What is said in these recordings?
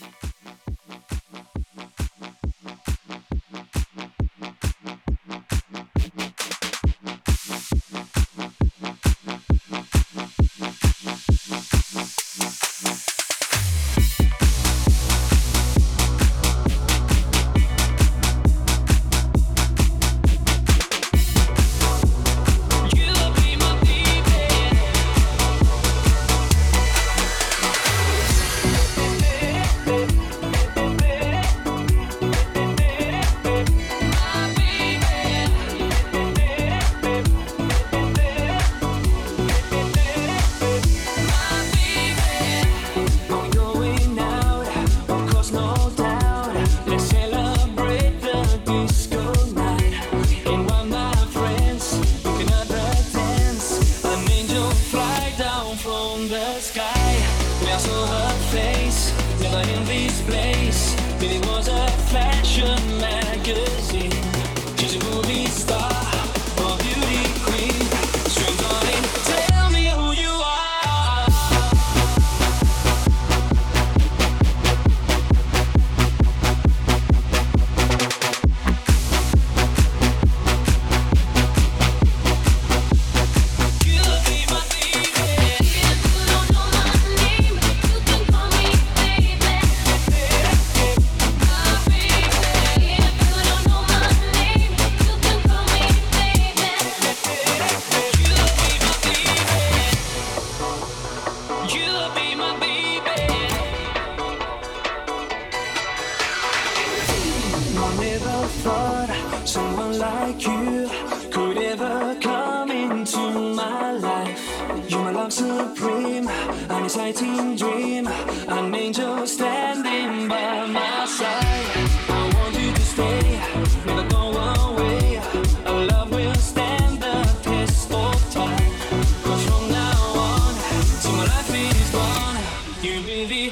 Bye. really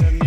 ay,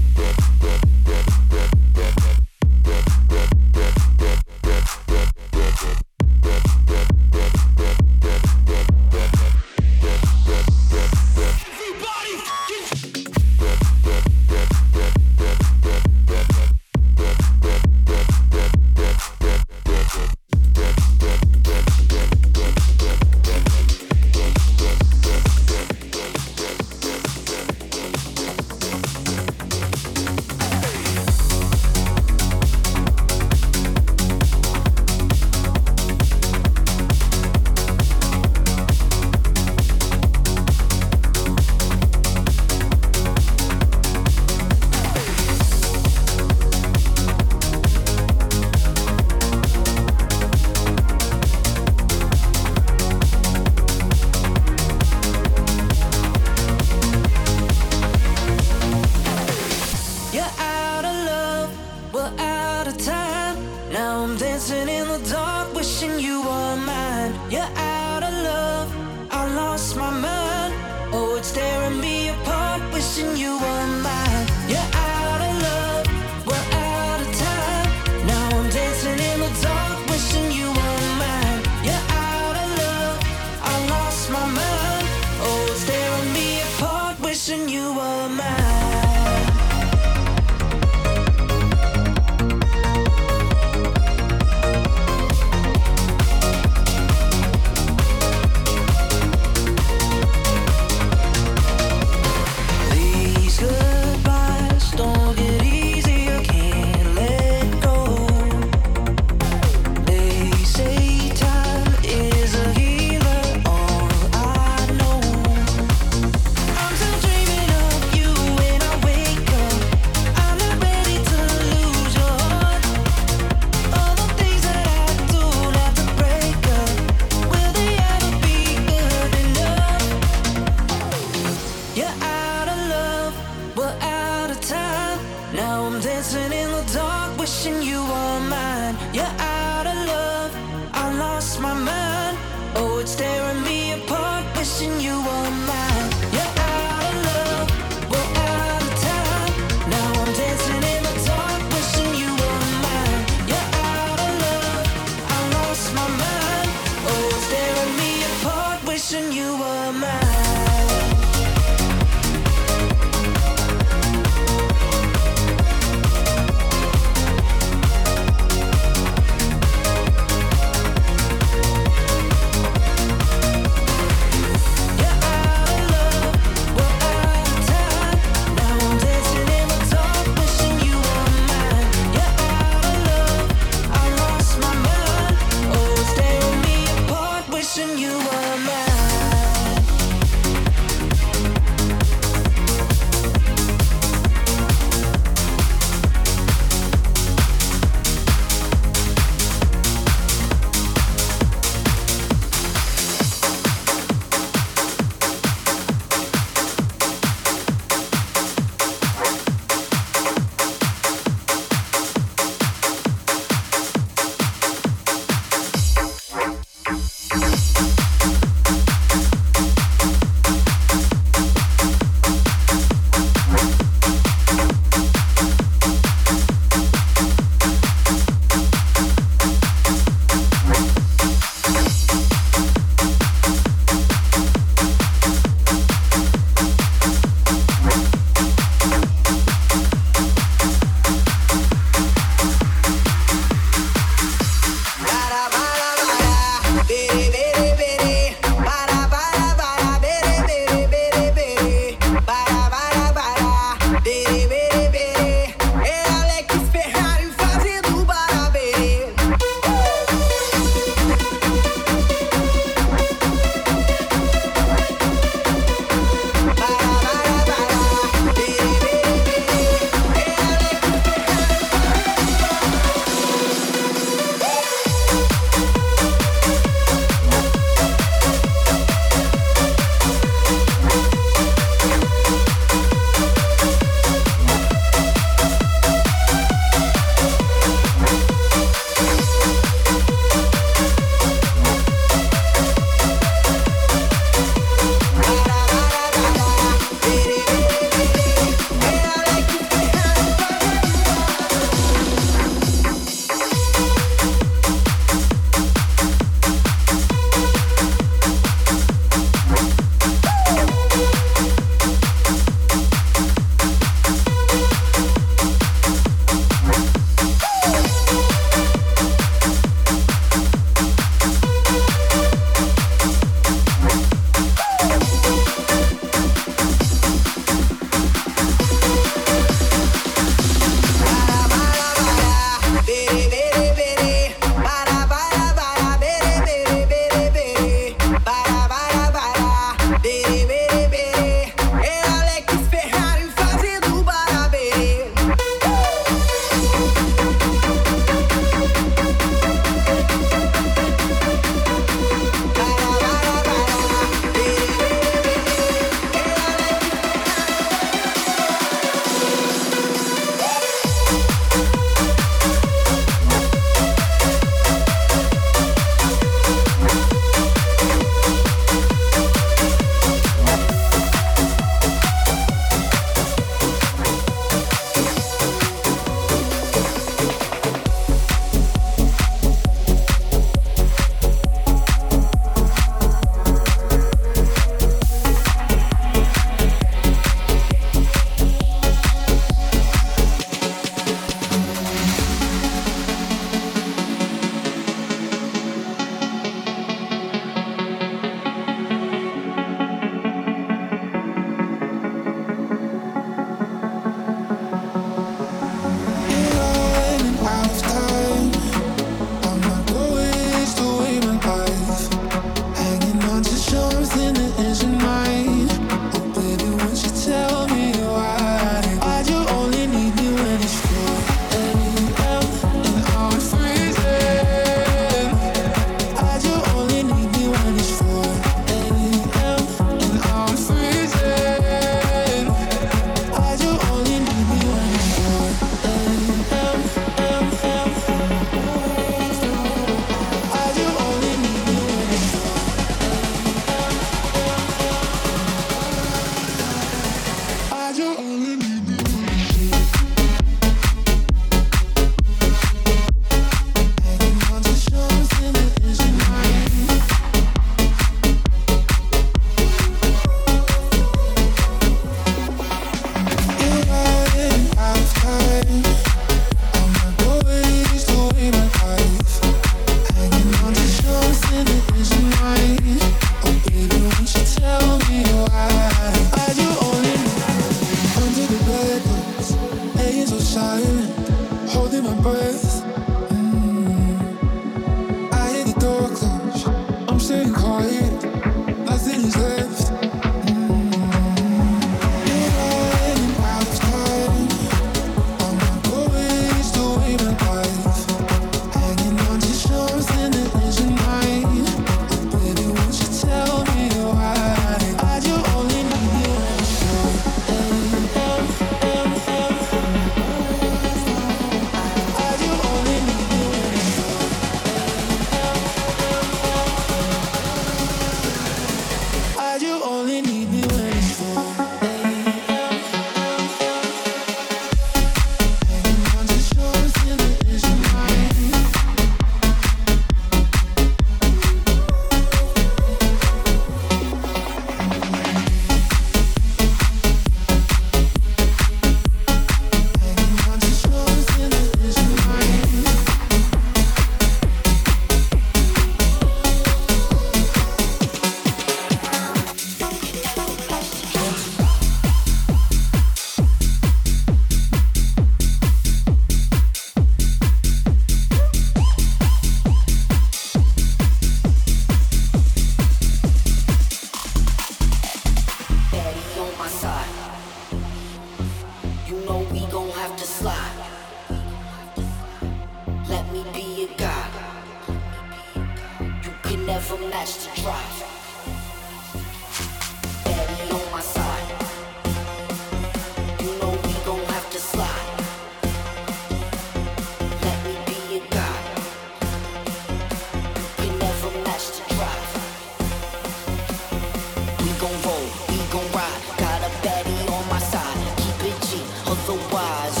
otherwise,